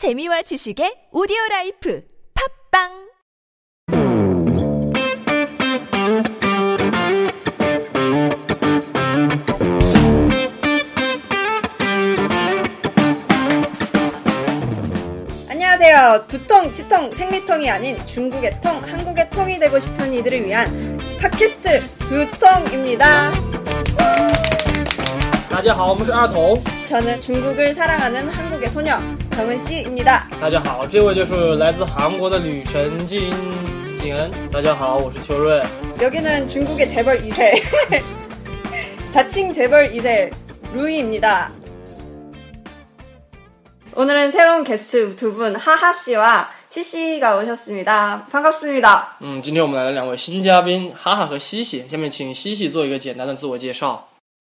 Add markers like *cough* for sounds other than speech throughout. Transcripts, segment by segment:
재미와 지식의 오디오 라이프 팝빵 안녕하세요. 두통, 치통, 생리통이 아닌 중국의 통, 한국의 통이 되고 싶은 이들을 위한 팟캐스트 두통입니다. 大家好，我们是二童。 저는 중국을 사랑하는 한국의 소녀 병은 씨입니다. 大家好，这位就是来自韩国的女神金景恩。大家好，我是秋瑞。 여기는 중국의 재벌 2세 자칭 재벌 2세 루이입니다. 오늘은 새로운 게스트 두 분 하하 씨와 치 씨가 오셨습니다. 반갑습니다. 嗯，今天我们来了两位新嘉宾，哈哈和西西。下面请西西做一个简单的自我介绍。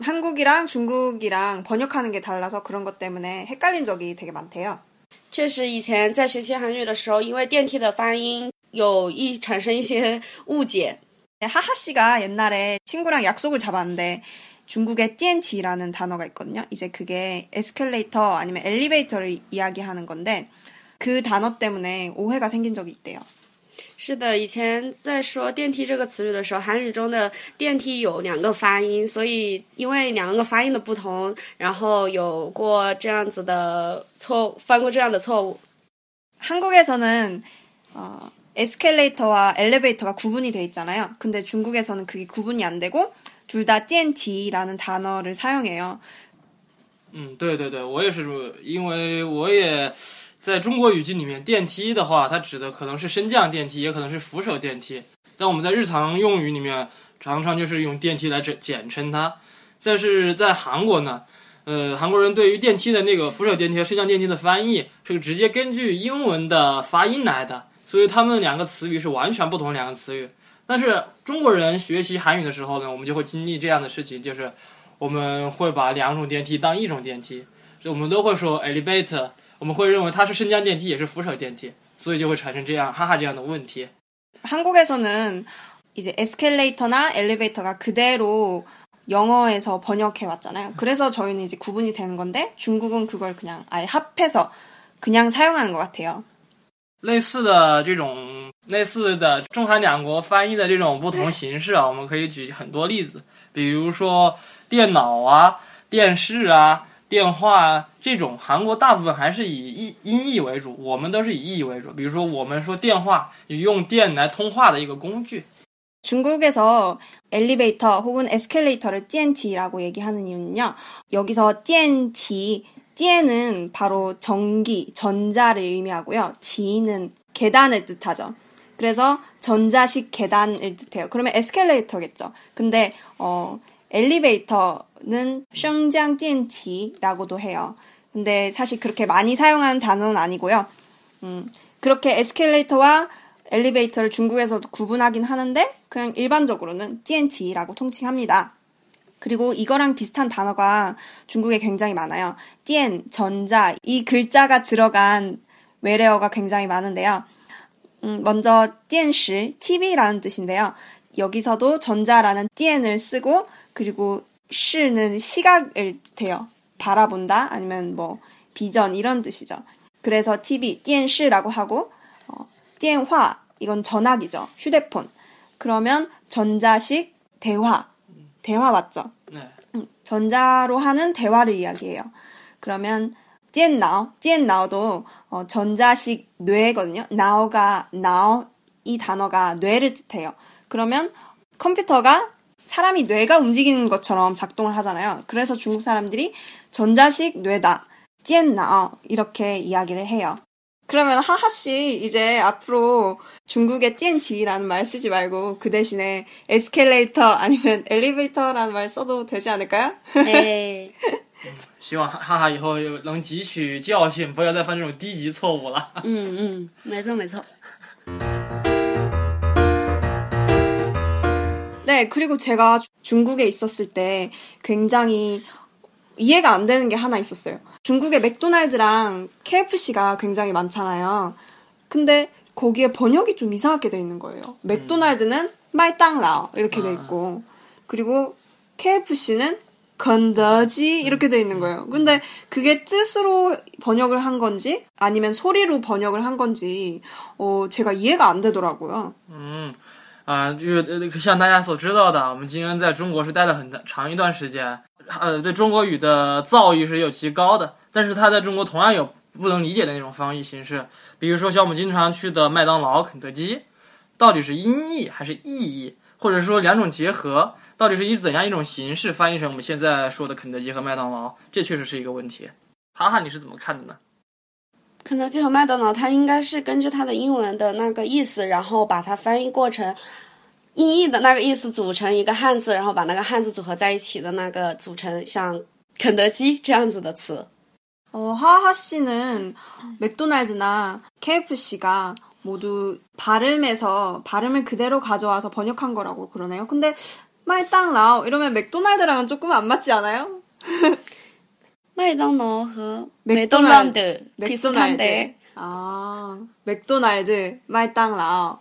한국이랑 중국이랑 번역하는 게 달라서 그런 것 때문에 헷갈린 적이 되게 많대요. 确实，以前在学习韩语的时候，因为电梯的发音有一产生一些误解。 네, 하하 씨가 옛날에 친구랑 약속을 잡았는데 중국에 TNT라는 단어가 있거든요. 이제 그게 에스컬레이터 아니면 엘리베이터를 이야기하는 건데 그 단어 때문에 오해가 생긴 적이 있대요. 是的，以前在说电梯这个词语的时候，韩语中的电梯有两个发音，所以因为两个发音的不同，然后有过这样子的错误，犯过这样的错误。 한국에서는 어, 에스컬레이터와 엘리베이터가 구분이 돼 있잖아요. 근데 중국에서는 그게 구분이 안 되고 둘 다 TNT라는 단어를 사용해요. 嗯，对对对，我也是，因为我也 在中国语境里面，电梯的话，它指的可能是升降电梯，也可能是扶手电梯。但我们在日常用语里面，常常就是用电梯来简简称它。但是在韩国呢，呃，韩国人对于电梯的那个扶手电梯和升降电梯的翻译是直接根据英文的发音来的，所以他们两个词语是完全不同两个词语。但是中国人学习韩语的时候呢，我们就会经历这样的事情，就是我们会把两种电梯当一种电梯，所以我们都会说 elevator，我们会认为它是升降电梯也是扶手电梯，所以就会产生这样哈哈这样的问题。 한국에서는 이제 에스컬레이터나 엘리베이터가 그대로 영어에서 번역해 왔잖아요. 그래서 저희는 이제 구분이 되는 건데 중국은 그걸 그냥 아예 합해서 그냥 사용하는 것 같아요. 类似的这种类似的中韩两国翻译的这种不同形式啊，我们可以举很多例子，比如说电脑啊、电视啊、 电话啊这种，韩国大部分还是以音音译为主，我们都是以意译为主。比如说我们说电话，用电来通话的一个工具。 중국에서 엘리베이터 혹은 에스컬레이터를 TNT라고 얘기하는 이유는요. 여기서 TNT, T는 바로 전기, 전자를 의미하고요. T는 계단을 뜻하죠. 그래서 전자식 계단을 뜻해요. 그러면 에스컬레이터겠죠. 근데 어 엘리베이터는 성장 TNT라고도 해요. 근데 사실 그렇게 많이 사용하는 단어는 아니고요. 음, 그렇게 에스컬레이터와 엘리베이터를 중국에서도 구분하긴 하는데 그냥 일반적으로는 TNT라고 통칭합니다. 그리고 이거랑 비슷한 단어가 중국에 굉장히 많아요. TN, 전자, 이 글자가 들어간 외래어가 굉장히 많은데요. 음, 먼저 电视, TV라는 뜻인데요. 여기서도 전자라는 띠엔을 쓰고 그리고 시는 시각을 대요. 바라본다 아니면 뭐 비전 이런 뜻이죠. 그래서 TV 띠엔시라고 하고 어, 띠엔화 이건 전화기죠. 휴대폰. 그러면 전자식 대화 대화 맞죠? 네. 음, 전자로 하는 대화를 이야기해요. 그러면 띠엔나오 띠엔나오도 어, 전자식 뇌거든요. 나오가 나오 이 단어가 뇌를 뜻해요. 그러면 컴퓨터가 사람이 뇌가 움직이는 것처럼 작동을 하잖아요. 그래서 중국 사람들이 전자식 뇌다, 찌엔나 이렇게 이야기를 해요. 그러면 하하 씨 이제 앞으로 중국의 띠엔티라는 말 쓰지 말고 그 대신에 에스컬레이터 아니면 *laughs* 엘리베이터라는 말 써도 되지 않을까요? 哎，希望哈哈哈以后有能汲取教训，不要再犯这种低级错误了。嗯嗯，没错没错。 네, 그리고 제가 주- 중국에 있었을 때 굉장히 이해가 안 되는 게 하나 있었어요. 중국에 맥도날드랑 KFC가 굉장히 많잖아요. 근데 거기에 번역이 좀 이상하게 돼 있는 거예요. 맥도날드는 마이땅라오 이렇게 돼 있고 그리고 KFC는 건더지 이렇게 돼 있는 거예요. 근데 그게 뜻으로 번역을 한 건지 아니면 소리로 번역을 한 건지 어 제가 이해가 안 되더라고요. 嗯，啊，就是呃像大家所知道的，我们金恩在中国是待了很长一段时间，呃，对中国语的造诣是有极高的，但是他在中国同样有不能理解的那种翻译形式，比如说像我们经常去的麦当劳、肯德基，到底是音译还是意译，或者说两种结合，到底是以怎样一种形式翻译成我们现在说的肯德基和麦当劳，这确实是一个问题。哈哈，你是怎么看的呢？肯德基和麦当劳，它应该是根据它的英文的那个意思，然后把它翻译过成音译的那个意思，组成一个汉字，然后把那个汉字组合在一起的那个组成像肯德基这样子的词。 어, 하하 씨는 맥도날드나 KFC가 모두 발음에서 발음을 그대로 가져와서 번역한 거라고 그러네요. 근데 마이땅라오 이러면 맥도날드랑은 조금 안 맞지 않아요? *laughs* 麦当劳和 맥도날드. 美东兰德比斯坦德 아, 맥도날드, 마이땅라오.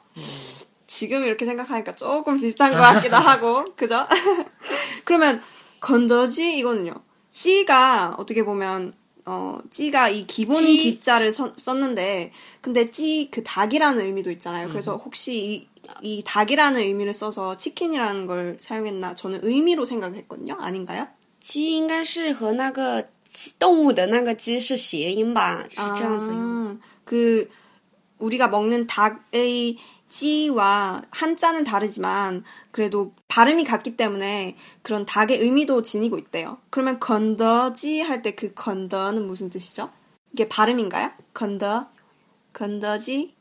지금 이렇게 생각하니까 조금 비슷한 것 같기도 하고, *laughs* 그죠? *laughs* 그러면 건더지 이거는요. 찌가 어떻게 보면 어 찌가 이 기본 찌. 기자를 써- 썼는데 근데 찌 그 닭이라는 의미도 있잖아요. 그래서 혹시 이, 이 닭이라는 의미를 써서 치킨이라는 걸 사용했나 저는 의미로 생각을 했거든요. 아닌가요? 鸡应该是和那个鸡 动物的那个鸡是谐音吧？是这样子用。 아, 그 우리가 먹는 닭의 찌와 한자는 다르지만 그래도 발음이 같기 때문에 그런 닭의 의미도 지니고 있대요. 그러면 건더지 할 때 그 건더는 무슨 뜻이죠? 이게 발음인가요? 건더 건더지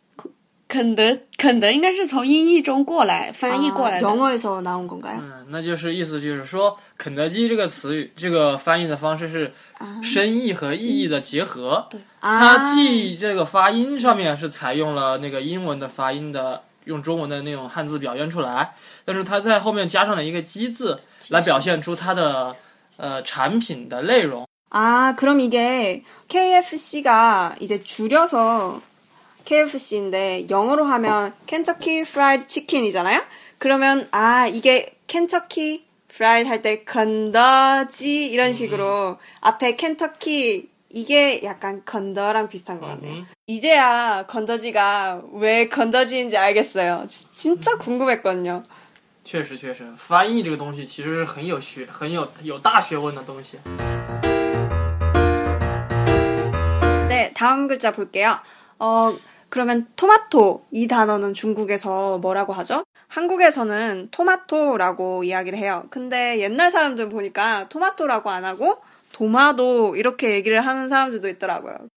肯德肯德应该是从音译中过来翻译过 아, 来的。 영어에서 나온 건가요? 嗯，那就是意思就是说，肯德基这个词语，这个翻译的方式是深意和意译的结合。对，啊它既这个发音上面是采用了那个英文的发音的，用中文的那种汉字表现出来，但是它在后面加上了一个“鸡”字，来表现出它的呃产品的内容。 아, 그럼 이게 KFC가 이제 줄여서 KFC인데 영어로 하면 켄터키 프라이드 치킨이잖아요? 그러면 아, 이게 켄터키 프라이드 할 때 건더지 이런 식으로 앞에 켄터키 이게 약간 건더랑 비슷한 것 같네요. 음. 이제야 건더지가 왜 건더지인지 알겠어요. 지- 진짜 궁금했거든요. 确实，确实，翻译这个东西其实是很有学、很有有大学问的东西。 네, 다음 글자 볼게요. 어, 그러면 토마토 이 단어는 중국에서 뭐라고 하죠? 한국에서는 토마토라고 이야기를 해요. 근데 옛날 사람들 보니까 토마토라고 안 하고 도마도 이렇게 얘기를 하는 사람들도 있더라고요.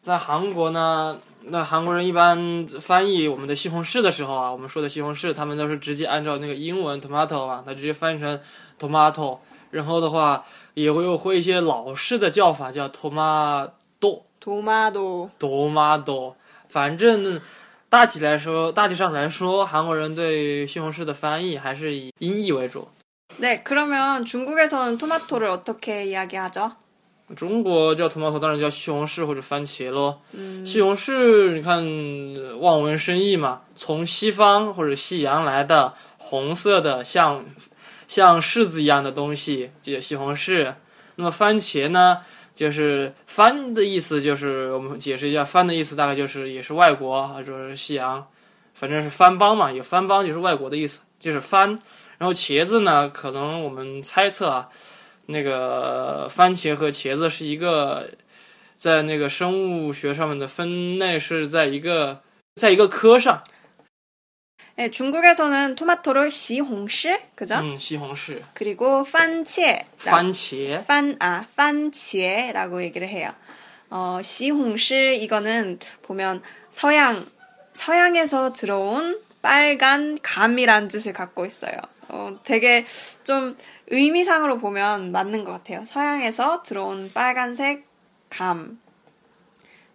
在韩国呢，那韩国人一般翻译我们的西红柿的时候啊，我们说的西红柿，他们都是直接按照那个英文 tomato 啊，他直接翻译成 tomato，然后的话也会有会一些老式的叫法叫 tomato 도마도. tomato， 反正大体来说，大体上来说，韩国人对西红柿的翻译还是以音译为主。 네, 그러면 중국에서는 토마토를 어떻게 이야기하죠? 中国叫 tomato 当然叫西红柿或者番茄咯。西红柿，你看望文生义嘛，从西方或者西洋来的红色的像像柿子一样的东西，就叫西红柿。那么番茄呢， 就是番的意思，就是我们解释一下，番的意思大概就是也是外国或者是西洋，反正是番邦嘛，有番邦就是外国的意思，就是番。然后茄子呢，可能我们猜测啊，那个番茄和茄子是一个在那个生物学上面的分类是在一个在一个科上， 네, 중국에서는 토마토를 시홍시, 그죠? 음, 시홍시. 그리고 판치에. 판치에. 판, 아, 판치에라고 얘기를 해요. 어, 시홍시, 이거는 보면 서양, 서양에서 들어온 빨간 감이란 뜻을 갖고 있어요. 어, 되게 좀 의미상으로 보면 맞는 것 같아요. 서양에서 들어온 빨간색 감.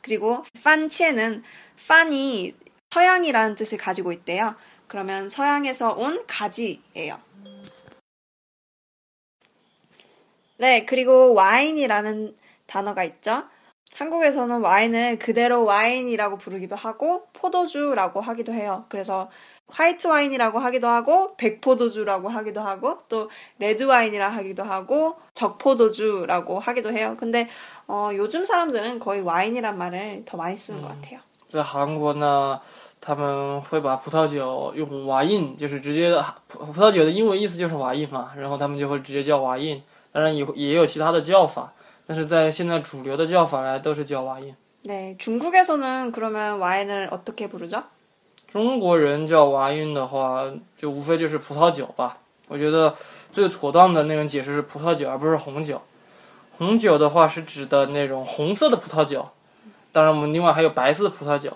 그리고 판치에는 판이 서양이라는 뜻을 가지고 있대요. 그러면 서양에서 온 가지예요. 네, 그리고 와인이라는 단어가 있죠. 한국에서는 와인을 그대로 와인이라고 부르기도 하고 포도주라고 하기도 해요. 그래서 화이트 와인이라고 하기도 하고 백포도주라고 하기도 하고 또 레드 와인이라 하기도 하고 적포도주라고 하기도 해요. 근데 어, 요즘 사람들은 거의 와인이란 말을 더 많이 쓰는 음, 것 같아요. 한국어나 他们会把葡萄酒用瓦印，就是直接葡葡萄酒的英文意思就是瓦印嘛，然后他们就会直接叫瓦印。当然也也有其他的叫法，但是在现在主流的叫法来都是叫瓦印。 네, 중국에서는 그러면 와인을 어떻게 부르죠? 中国人叫瓦印的话，就无非就是葡萄酒吧。我觉得最妥当的那种解释是葡萄酒，而不是红酒。红酒的话是指的那种红色的葡萄酒，当然我们另外还有白色的葡萄酒。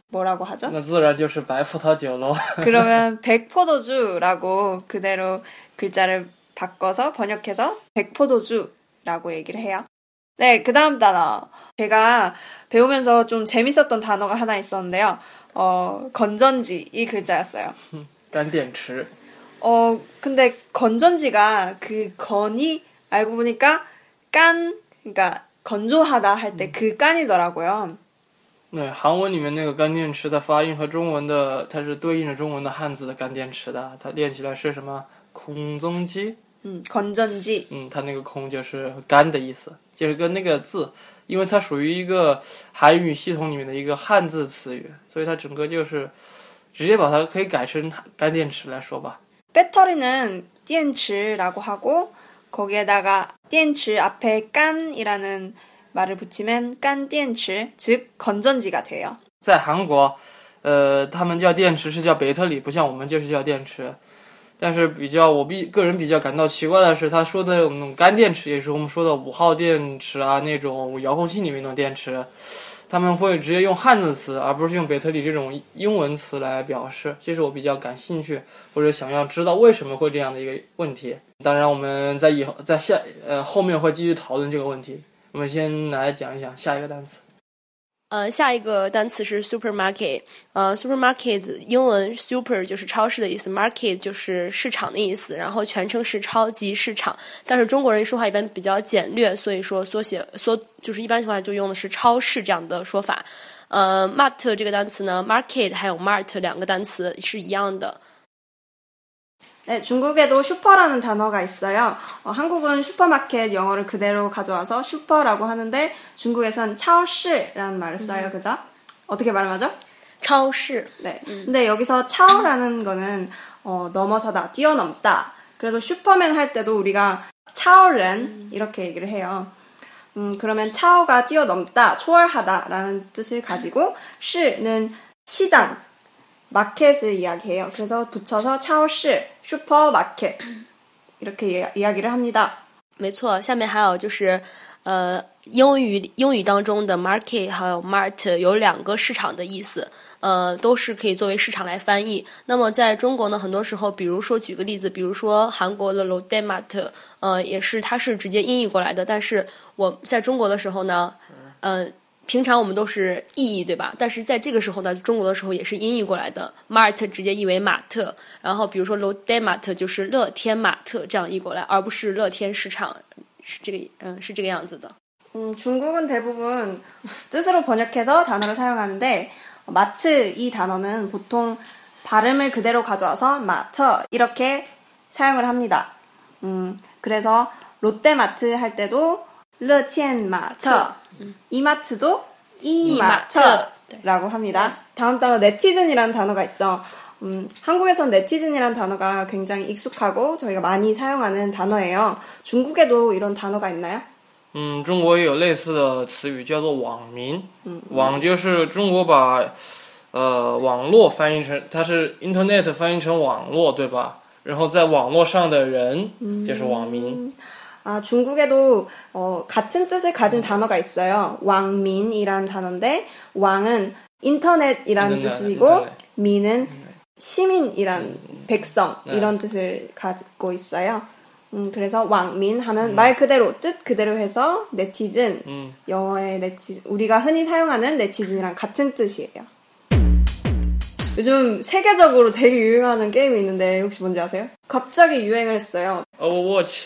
뭐라고 하죠? 那自然就是白葡萄酒喽。 *laughs* 그러면 백포도주라고 그대로 글자를 바꿔서 번역해서 백포도주라고 얘기를 해요. 네, 그 다음 단어. 제가 배우면서 좀 재밌었던 단어가 하나 있었는데요. 어, 건전지 이 글자였어요. *laughs* 干电池， 어, 근데 건전지가 그 건이 알고 보니까 깐, 그러니까 건조하다 할 때 그 깐이더라고요. 对，韩文里面那个干电池的发音和中文的，它是对应着中文的汉字的干电池的，它念起来是什么？空中机， 음, 건전지. 嗯，它那个空就是干的意思，就是跟那个字，因为它属于一个韩语系统里面的一个汉字词语，所以它整个就是直接把它可以改成干电池来说吧。 배터리는 띠엔츠라고 하고 거기에다가 띠엔츠 앞에 깐이라는 말을 붙이면 깐电池, 즉 건전지가 돼요. 在韩国，呃，他们叫电池是叫贝特里，不像我们就是叫电池。但是比较我比个人比较感到奇怪的是，他说的那种干电池，也是我们说的五号电池啊，那种遥控器里面那种电池，他们会直接用汉字词，而不是用贝特里这种英文词来表示。这是我比较感兴趣或者想要知道为什么会这样的一个问题。当然，我们在以后在下呃后面会继续讨论这个问题。 我们先来讲一讲下一个单词。呃，下一个单词是 supermarket。呃，supermarket 英文 super 就是超市的意思，market 就是市场的意思，然后全称是超级市场。但是中国人说话一般比较简略，所以说缩写缩就是一般情况下就用的是超市这样的说法。呃，mart 这个单词呢，market 还有 mart 两个单词是一样的。 네, 중국에도 슈퍼라는 단어가 있어요. 어, 한국은 슈퍼마켓 영어를 그대로 가져와서 슈퍼라고 하는데 중국에선 차오시라는 말을 써요. 그죠? 어떻게 발음하죠? 超市， 네. 근데 여기서 차오라는 거는 어, 넘어서다, 뛰어넘다. 그래서 슈퍼맨 할 때도 우리가 차오른 이렇게 얘기를 해요. 음, 그러면 차오가 뛰어넘다, 초월하다라는 뜻을 가지고 시는 시장, 마켓을 이야기해요. 그래서 붙여서 차오시, 슈퍼마켓 이렇게 이야기를 합니다. 没错。下面还有就是，呃，英语英语当中的 market 还有 mart 有两个市场的意思，呃，都是可以作为市场来翻译。那么在中国呢，很多时候，比如说举个例子，比如说韩国的 Lotte Mart，呃，也是它是直接音译过来的，但是我在中国的时候呢，呃。 平常我们都是意译对吧？但是在这个时候呢，中国的时候也是音译过来的。Mart 直接译为马特，然后比如说 Lotte Mart 就是乐天玛特这样译过来，而不是乐天市场，是这个嗯是这个样子的。 음, 중국은 대부분 뜻으로 번역해서 단어를 사용하는데 마트 이 단어는 보통 발음을 그대로 가져와서 마트 이렇게 사용을 합니다. 음, 그래서 롯데마트 할 때도 르티엔마트, 이마트도 이마트. 이마트라고 합니다. 다음 단어 네티즌이라는 단어가 있죠. 음, 한국에선 네티즌이라는 단어가 굉장히 익숙하고 저희가 많이 사용하는 단어예요. 중국에도 이런 단어가 있나요? 嗯，中国也有类似的词语，叫做网民。网就是中国把呃网络翻译成，它是 Internet 翻译成网络，对吧？然后在网络上的人就是网民。 아, 중국에도 어, 같은 뜻을 가진 단어가 있어요. 왕민이라는 단어인데 왕은 인터넷이라는 인터넷, 뜻이고 인터넷. 민은 시민이란 백성 이런 뜻을 갖고 있어요. 음, 그래서 왕민 하면 말 그대로 뜻 그대로 해서 네티즌 음. 영어의 네티즌 우리가 흔히 사용하는 네티즌이랑 같은 뜻이에요. 요즘 세계적으로 되게 유행하는 게임이 있는데 혹시 뭔지 아세요? 갑자기 유행을 했어요. Overwatch，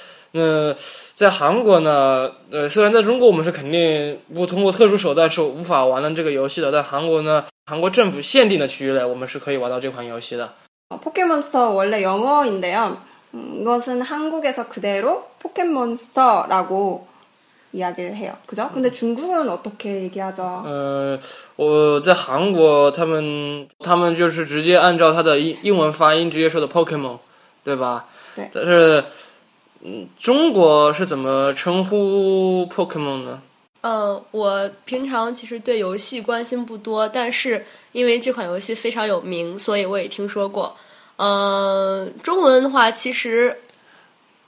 那在韩国呢，呃，虽然在中国我们是肯定不通过特殊手段是无法玩到这个游戏的，但韩国呢，韩国政府限定的区域内，我们是可以玩到这款游戏的。 어, 포켓몬스터 원래 영어인데요. 음, 이것은 한국에서 그대로 포켓몬스터라고 이야기를 해요. 그죠? 근데 중국은 어떻게 얘기하죠? 呃，我在韩国，他们他们就是直接按照它的英英文发音直接说的 Pokemon，对吧？对但是， 嗯，中国是怎么称呼 Pokemon 呢？呃，我平常其实对游戏关心不多，但是因为这款游戏非常有名，所以我也听说过。呃，中文的话，其实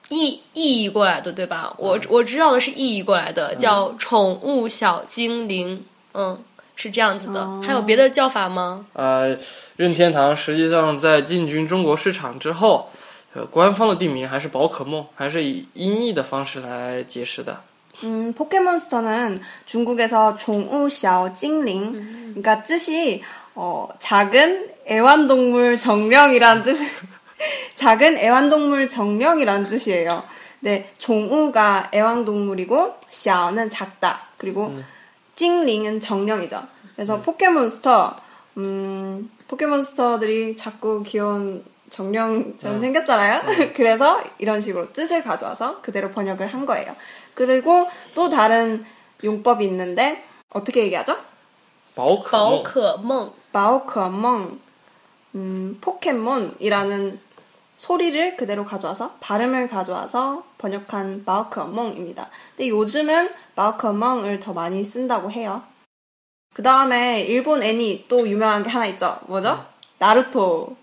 意译译过来的，对吧？我我知道的是意译过来的，叫“宠物小精灵”，嗯，是这样子的。还有别的叫法吗？呃，任天堂实际上在进军中国市场之后，呃，官方的地名还是宝可梦，还是以音译的方式来解释的。 음, 포켓몬스터는 중국에서 종우 샤오 찡링. 그러니까 뜻이 어, 작은 애완동물 정령이란 뜻. *laughs* 작은 애완동물 정령이란 뜻이에요. 네, 종우가 애완동물이고 샤오는 작다. 그리고 찡링은 정령이죠. 그래서 포켓몬스터 음, 포켓몬스터들이 자꾸 귀여운 정령처럼 네. 생겼잖아요. 네. *laughs* 그래서 이런 식으로 뜻을 가져와서 그대로 번역을 한 거예요. 그리고 또 다른 용법이 있는데 어떻게 얘기하죠? 바오크멍. 바오크멍. 음, 포켓몬이라는 소리를 그대로 가져와서 발음을 가져와서 번역한 마우크어멍입니다. 근데 요즘은 마우크어멍을 더 많이 쓴다고 해요. 그 다음에 일본 애니 또 유명한 게 하나 있죠. 뭐죠? 네. 나루토.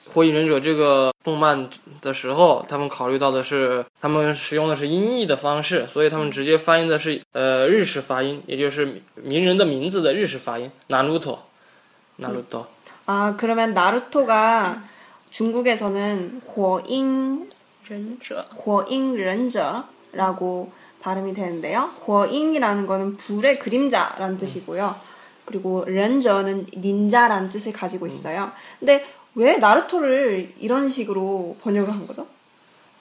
火影忍者》这个动漫的时候，他们考虑到的是他们使用的是音译的方式，所以他们直接翻译的是呃日式发音，也就是鸣人的名字的日式发音，나루토，나루토。 아 그러면 나루토가 중국에서는火影忍者， *laughs* 火影忍者라고 발음이 되는데요.火影이라는 거는 불의 그림자라는 뜻이고요. 그리고 렌저는 닌자라는 뜻을 가지고 있어요. 근데 왜 나루토를 이런 식으로 번역을 한 거죠?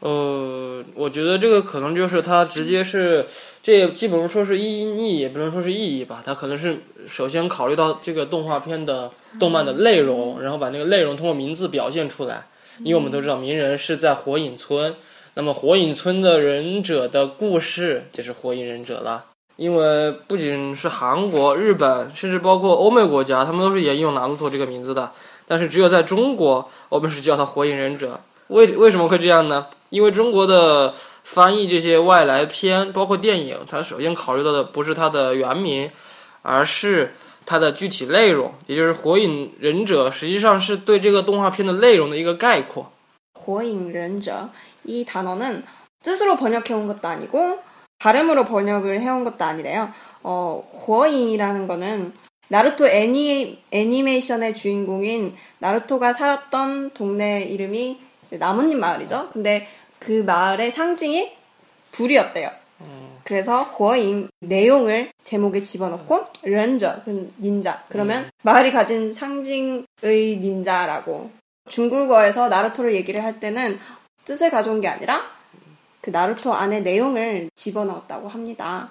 呃，我觉得这个可能就是它直接是，这也既不能说是音译，也不能说是意译吧，它可能是首先考虑到这个动画片的动漫的内容，然后把那个内容通过名字表现出来。因为我们都知道鸣人是在火影村，那么火影村的忍者的故事就是火影忍者了。因为不仅是韩国、日本，甚至包括欧美国家，他们都是沿用拿鲁托这个名字的。 但是只有在中国，我们是叫它火影忍者。为为什么会这样呢？因为中国的 翻译这些外来片，包括电影，它首先考虑到的不是它的原名，而是它的具体内容，也就是《火影忍者》实际上是对这个动画片的内容的一个概括。 火影忍者이 단어는 뜻으로 번역해 온 것도 아니고 발음으로 번역을 해온 것도 아니래요. 어,火影이라는 거는 나루토 애니, 애니메이션의 주인공인 나루토가 살았던 동네 이름이 나뭇잎 마을이죠. 근데 그 마을의 상징이 불이었대요. 그래서火影 내용을 제목에 집어넣고 렌저 그 닌자 그러면 마을이 가진 상징의 닌자라고 중국어에서 나루토를 얘기를 할 때는 뜻을 가져온 게 아니라 그 나루토 안에 내용을 집어넣었다고 합니다.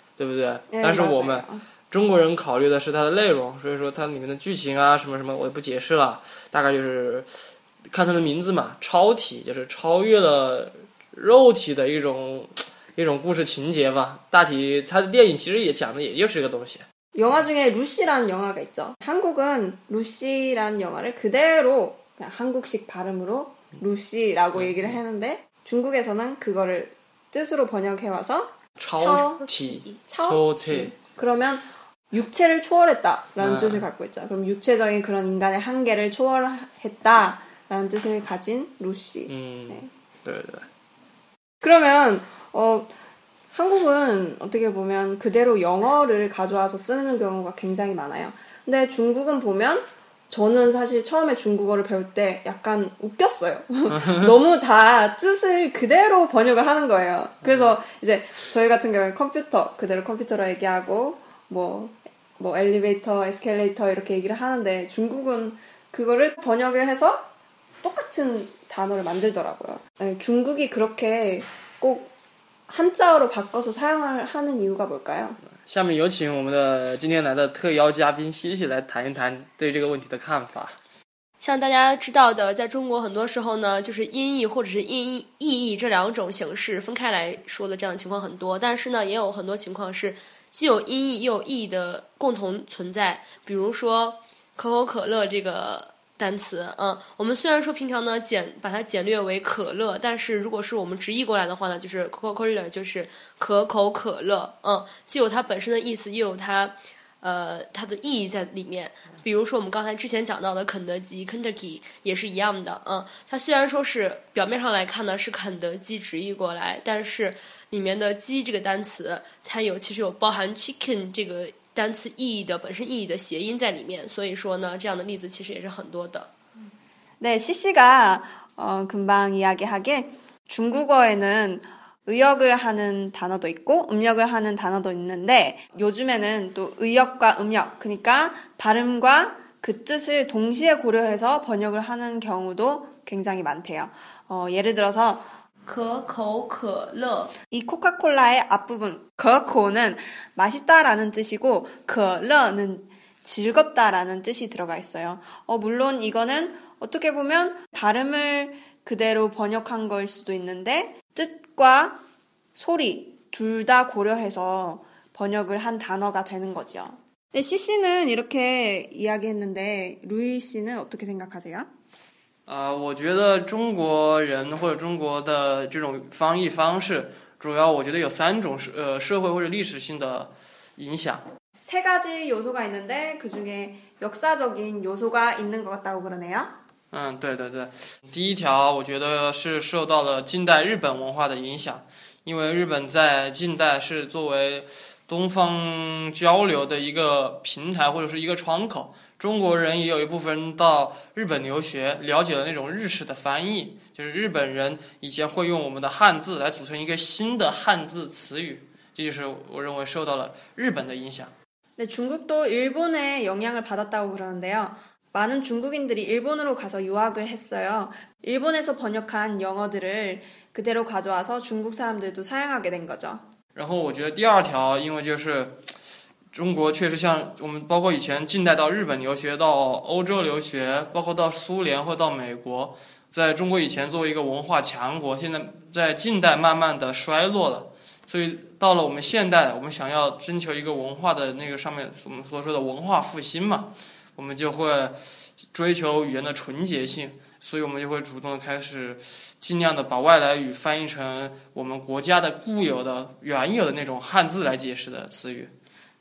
对不对？ 네, 但是我们 맞아요. 中国人考虑的是它的内容，所以说它里面的剧情啊什么什么我也不解释了，大概就是看它的名字嘛，超体就是超越了肉体的一种*tsk* 一种故事情节吧。大体它的电影其实也讲的也就是这个东西。 영화 중에 루시라는 영화가 있죠. 한국은 루시라는 영화를 그대로 그냥 한국식 발음으로 루시라고 얘기를 했는데 중국에서는 그거를 뜻으로 번역해와서 처티 처체 그러면 육체를 초월했다라는 네. 뜻을 갖고 있죠. 그럼 육체적인 그런 인간의 한계를 초월했다라는 뜻을 가진 루시. 음, 네. 네. 네. 그러면 어, 한국은 어떻게 보면 그대로 영어를 가져와서 쓰는 경우가 굉장히 많아요. 근데 중국은 보면 저는 사실 처음에 중국어를 배울 때 약간 웃겼어요. *laughs* 너무 다 뜻을 그대로 번역을 하는 거예요. 그래서 이제 저희 같은 경우에 컴퓨터 그대로 컴퓨터로 얘기하고 뭐뭐 엘리베이터, 에스컬레이터 이렇게 얘기를 하는데 중국은 그거를 번역을 해서 똑같은 단어를 만들더라고요. 네, 중국이 그렇게 꼭 한자어로 바꿔서 사용을 하는 이유가 뭘까요? 下面有请我们的今天来的特邀嘉宾西西来谈一谈对这个问题的看法。像大家知道的，在中国很多时候呢，就是音译或者是音译意译这两种形式分开来说的这样的情况很多。但是呢，也有很多情况是既有音译又有意译的共同存在。比如说可口可乐这个单词，嗯，我们虽然说平常呢简把它简略为可乐，但是如果是我们直译过来的话呢，就是 Coca-Cola 就是可口可乐，嗯，既有它本身的意思，又有它。呃，它的意义在里面，比如说我们刚才之前讲到的肯德基 （Kentucky） 也是一样的，嗯，它虽然说是表面上来看呢是肯德基直译过来，但是里面的“鸡”这个单词，它有其实有包含 “chicken” 这个单词意义的本身意义的谐音在里面，所以说呢，这样的例子其实也是很多的。 네, CC가 어, 금방 이야기하길 중국어에는 의역을 하는 단어도 있고 음역을 하는 단어도 있는데 요즘에는 또 의역과 음역 그러니까 발음과 그 뜻을 동시에 고려해서 번역을 하는 경우도 굉장히 많대요. 어, 예를 들어서 可口可乐， 이 코카콜라의 앞부분 거코는 맛있다라는 뜻이고 그러는 즐겁다라는 뜻이 들어가 있어요. 어, 물론 이거는 어떻게 보면 발음을 그대로 번역한 거일 수도 있는데 뜻과 소리 둘 다 고려해서 번역을 한 단어가 되는 거죠. 네, CC는 이렇게 이야기했는데 루이 씨는 어떻게 생각하세요? 啊、我觉得中国人或者中国的这种翻译方式，主要我觉得有三种社呃社会或者历史性的影响。 세 가지 요소가 있는데 그 중에 역사적인 요소가 있는 것 같다고 그러네요. 嗯，对对对，第一条我觉得是受到了近代日本文化的影响， 因为日本在近代是作为东方交流的一个平台或者是一个窗口。 中国人也有一部分人到日本留学，了解了那种日式的翻译，就是日本人以前会用我们的汉字来组成一个新的汉字词语，这就是我认为受到了日本的影响。 네, 중국도 일본의 영향을 받았다고 그러는데요. 많은 중국인들이 일본으로 가서 유학을 했어요. 일본에서 번역한 영어들을 그대로 가져와서 중국 사람들도 사용하게 된 거죠. 然后我觉得第二条，因为就是 中国确实像我们包括以前近代到日本留学、到欧洲留学，包括到苏联或到美国，在中国以前作为一个文化强国，现在在近代慢慢的衰落了。所以到了我们现代，我们想要征求一个文化的那个上面我们所说的文化复兴嘛，我们就会追求语言的纯洁性，所以我们就会主动的开始尽量的把外来语翻译成我们国家的固有的原有的那种汉字来解释的词语。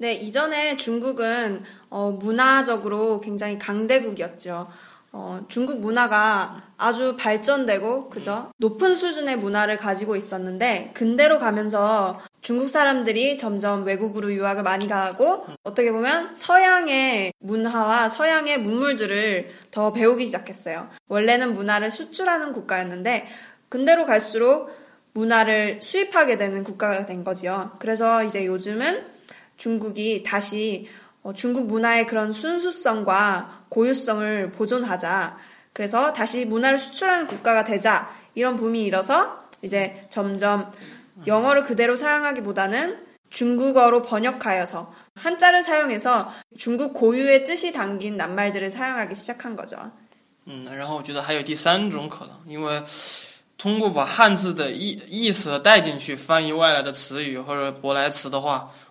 네, 이전에 중국은 어, 문화적으로 굉장히 강대국이었죠. 어, 중국 문화가 아주 발전되고, 그죠? 높은 수준의 문화를 가지고 있었는데, 근대로 가면서 중국 사람들이 점점 외국으로 유학을 많이 가고, 어떻게 보면 서양의 문화와 서양의 문물들을 더 배우기 시작했어요. 원래는 문화를 수출하는 국가였는데, 근대로 갈수록 문화를 수입하게 되는 국가가 된 거지요. 그래서 이제 요즘은 중국이 다시 어, 중국 문화의 그런 순수성과 고유성을 보존하자. 그래서 다시 문화를 수출하는 국가가 되자. 이런 붐이 일어서 이제 점점 영어를 그대로 사용하기보다는 중국어로 번역하여서 한자를 사용해서 중국 고유의 뜻이 담긴 낱말들을 사용하기 시작한 거죠. 嗯，然后我觉得还有第三种可能，因为通过把汉字的意意思带进去翻译外来的词语或者舶来词的话，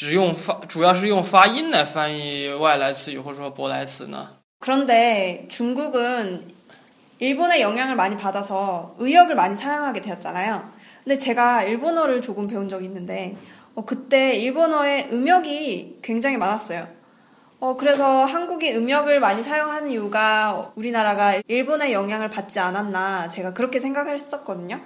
只用发，主要是用发音来翻译外来词语或者说舶来词呢？ 그런데 중국은 일본의 영향을 많이 받아서 의역을 많이 사용하게 되었잖아요. 근데 제가 일본어를 조금 배운 적이 있는데 어, 그때 일본어에 음역이 굉장히 많았어요. 어, 그래서 한국이 음역을 많이 사용하는 이유가 우리나라가 일본의 영향을 받지 않았나 제가 그렇게 생각을 했었거든요.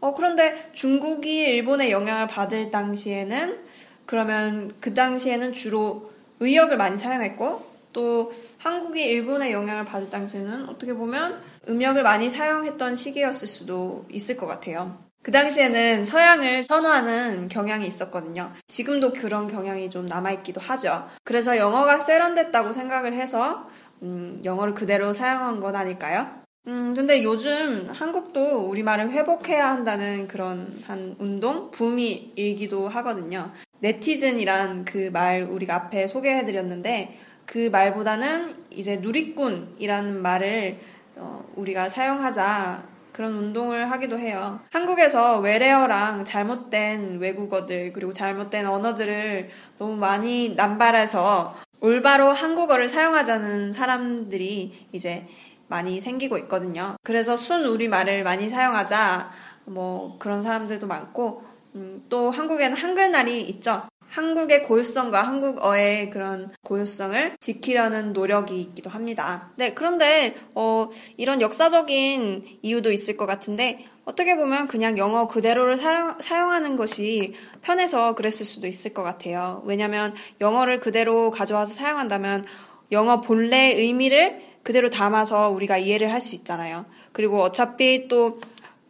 어, 그런데 중국이 일본의 영향을 받을 당시에는 그러면 그 당시에는 주로 의역을 많이 사용했고 또 한국이 일본의 영향을 받을 당시에는 어떻게 보면 음역을 많이 사용했던 시기였을 수도 있을 것 같아요. 그 당시에는 서양을 선호하는 경향이 있었거든요. 지금도 그런 경향이 좀 남아있기도 하죠. 그래서 영어가 세련됐다고 생각을 해서 음, 영어를 그대로 사용한 건 아닐까요? 음, 근데 요즘 한국도 우리말을 회복해야 한다는 그런 한 운동, 붐이 일기도 하거든요. 네티즌이란 그 말 우리가 앞에 소개해드렸는데 그 말보다는 이제 누리꾼이라는 말을 어, 우리가 사용하자 그런 운동을 하기도 해요. 한국에서 외래어랑 잘못된 외국어들 그리고 잘못된 언어들을 너무 많이 남발해서 올바로 한국어를 사용하자는 사람들이 이제 많이 생기고 있거든요. 그래서 순 우리말을 많이 사용하자 뭐 그런 사람들도 많고 음, 또 한국에는 한글날이 있죠. 한국의 고유성과 한국어의 그런 고유성을 지키려는 노력이 있기도 합니다. 네, 그런데 어, 이런 역사적인 이유도 있을 것 같은데 어떻게 보면 그냥 영어 그대로를 사용, 사용하는 것이 편해서 그랬을 수도 있을 것 같아요. 왜냐하면 영어를 그대로 가져와서 사용한다면 영어 본래의 의미를 그대로 담아서 우리가 이해를 할 수 있잖아요. 그리고 어차피 또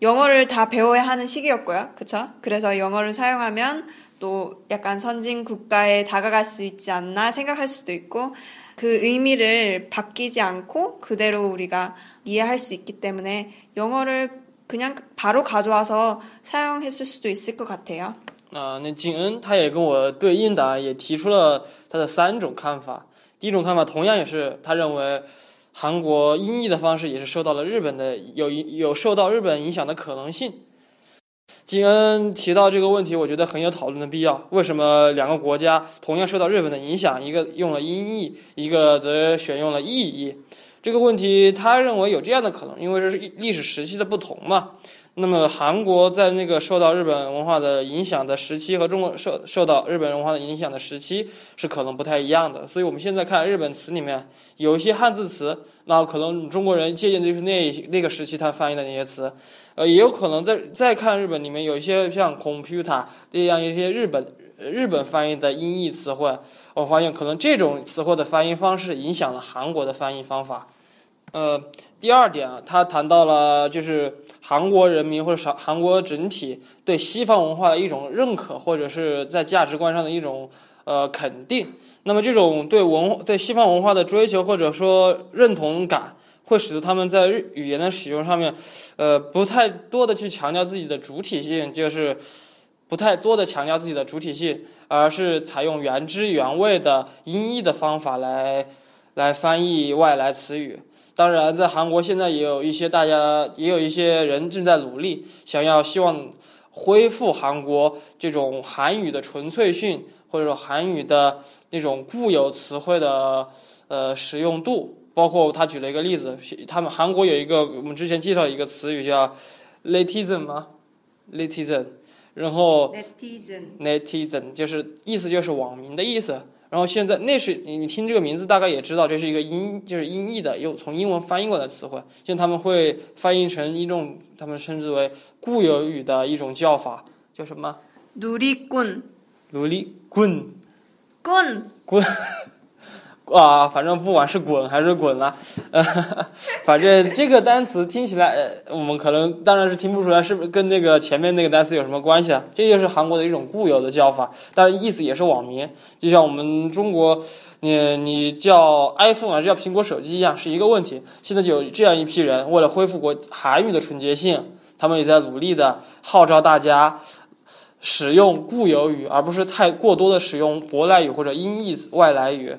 영어를 다 배워야 하는 시기였고요. 그쵸? 그래서 영어를 사용하면 또 약간 선진 국가에 다가갈 수 있지 않나 생각할 수도 있고 그 의미를 바뀌지 않고 그대로 우리가 이해할 수 있기 때문에 영어를 그냥 바로 가져와서 사용했을 수도 있을 것 같아요. 啊、那金恩他也跟我对应的啊也提出了他的三种看法。第一种看法同样也是他认为 韩国音译的方式也是受到了日本的有有受到日本影响的可能性。金恩提到这个问题，我觉得很有讨论的必要。为什么两个国家同样受到日本的影响，一个用了音译，一个则选用了意译？这个问题，他认为有这样的可能，因为这是历史时期的不同嘛。那么韩国在那个受到日本文化的影响的时期和中国受受到日本文化的影响的时期是可能不太一样的，所以我们现在看日本词里面有一些汉字词，那可能中国人借鉴的就是那那个时期他翻译的那些词，呃，也有可能在再看日本里面有一些像 computer 这样一些日本日本翻译的音译词汇，我发现可能这种词汇的翻译方式影响了韩国的翻译方法，呃。第二点啊，他谈到了就是韩国人民或者韩韩国整体对西方文化的一种认可，或者是在价值观上的一种呃肯定。那么这种对文对西方文化的追求或者说认同感，会使得他们在语言的使用上面，呃，不太多的去强调自己的主体性，就是不太多的强调自己的主体性，而是采用原汁原味的音译的方法来来翻译外来词语。当然，在韩国现在也有一些大家，也有一些人正在努力，想要希望恢复韩国这种韩语的纯粹性，或者说韩语的那种固有词汇的呃使用度。包括他举了一个例子，他们韩国有一个我们之前介绍一个词语叫 “netizen” 吗？netizen，然后 netizen 就是意思就是网民的意思。然后现在那是你你听这个名字大概也知道这是一个音就是音译的又从英文翻译过来的词汇，现在他们会翻译成一种他们称之为固有语的一种叫法，叫什么？努力棍，努力棍。棍。*laughs* 滚啊，反正不管是滚还是滚了，呃，反正这个单词听起来，呃，我们可能当然是听不出来是不是跟那个前面那个单词有什么关系啊？这就是韩国的一种固有的叫法，当然意思也是网民，就像我们中国，你你叫 iPhone 还是叫苹果手机一样，是一个问题。现在就有这样一批人，为了恢复国韩语的纯洁性，他们也在努力的号召大家。使用固有语，而不是太过多的使用舶来语或者音译外来语。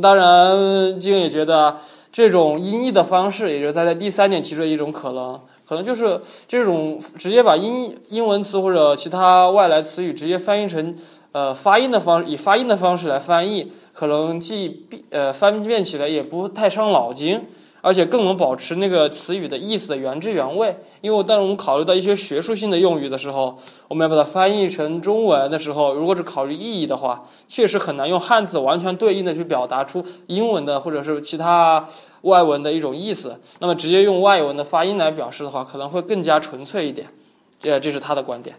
当然，金也觉得这种音译的方式，也就是他在第三点提出的一种可能，可能就是这种直接把英英文词或者其他外来词语直接翻译成呃发音的方，以发音的方式来翻译，可能既呃翻遍起来也不太伤脑筋。而且更能保持那个词语的意思的原汁原味，因为当我们考虑到一些学术性的用语的时候，我们要把它翻译成中文的时候，如果是考虑意义的话，确实很难用汉字完全对应的去表达出英文的或者是其他外文的一种意思。那么直接用外文的发音来表示的话，可能会更加纯粹一点。这这是他的观点。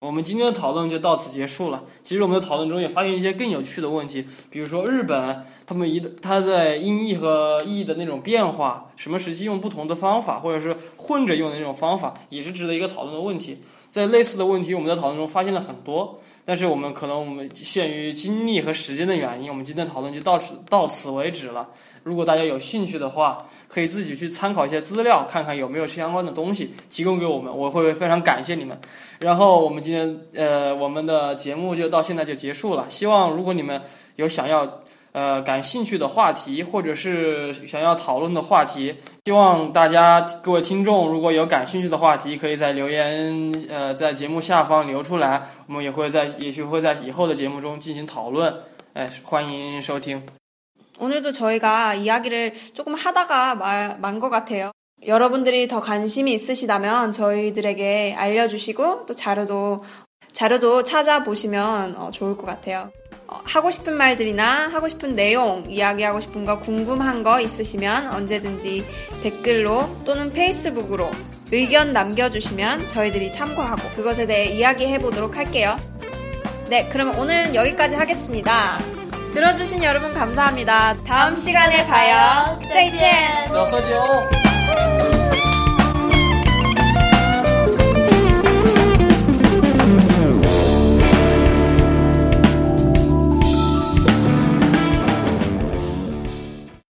我们今天的讨论就到此结束了。其实我们的讨论中也发现一些更有趣的问题，比如说日本他们一他在音译和意译的那种变化，什么时期用不同的方法，或者是混着用的那种方法，也是值得一个讨论的问题。在类似的问题，我们在讨论中发现了很多，但是我们可能我们限于精力和时间的原因，我们今天讨论就到此到此为止了。如果大家有兴趣的话，可以自己去参考一些资料，看看有没有相关的东西提供给我们，我会非常感谢你们。然后我们今天呃我们的节目就到现在就结束了。希望如果你们有想要呃感兴趣的话题，或者是想要讨论的话题，希望大家各位听众如果有感兴趣的话题，可以在留言呃在节目下方留出来，我们也会在也许会在以后的节目中进行讨论。哎，欢迎收听。 오늘도 저희가 이야기를 조금 하다가 만 것 같아요. 여러분들이 더 관심이 있으시다면 저희들에게 알려주시고 또 자료도 자료도 찾아보시면 어, 좋을 것 같아요. 어, 하고 싶은 말들이나 하고 싶은 내용, 이야기하고 싶은 거 궁금한 거 있으시면 언제든지 댓글로 또는 페이스북으로 의견 남겨주시면 저희들이 참고하고 그것에 대해 이야기해 보도록 할게요. 네, 그러면 오늘은 여기까지 하겠습니다. 들어주신 여러분 감사합니다. 다음 시간에 봐요. 짜이짠! 再见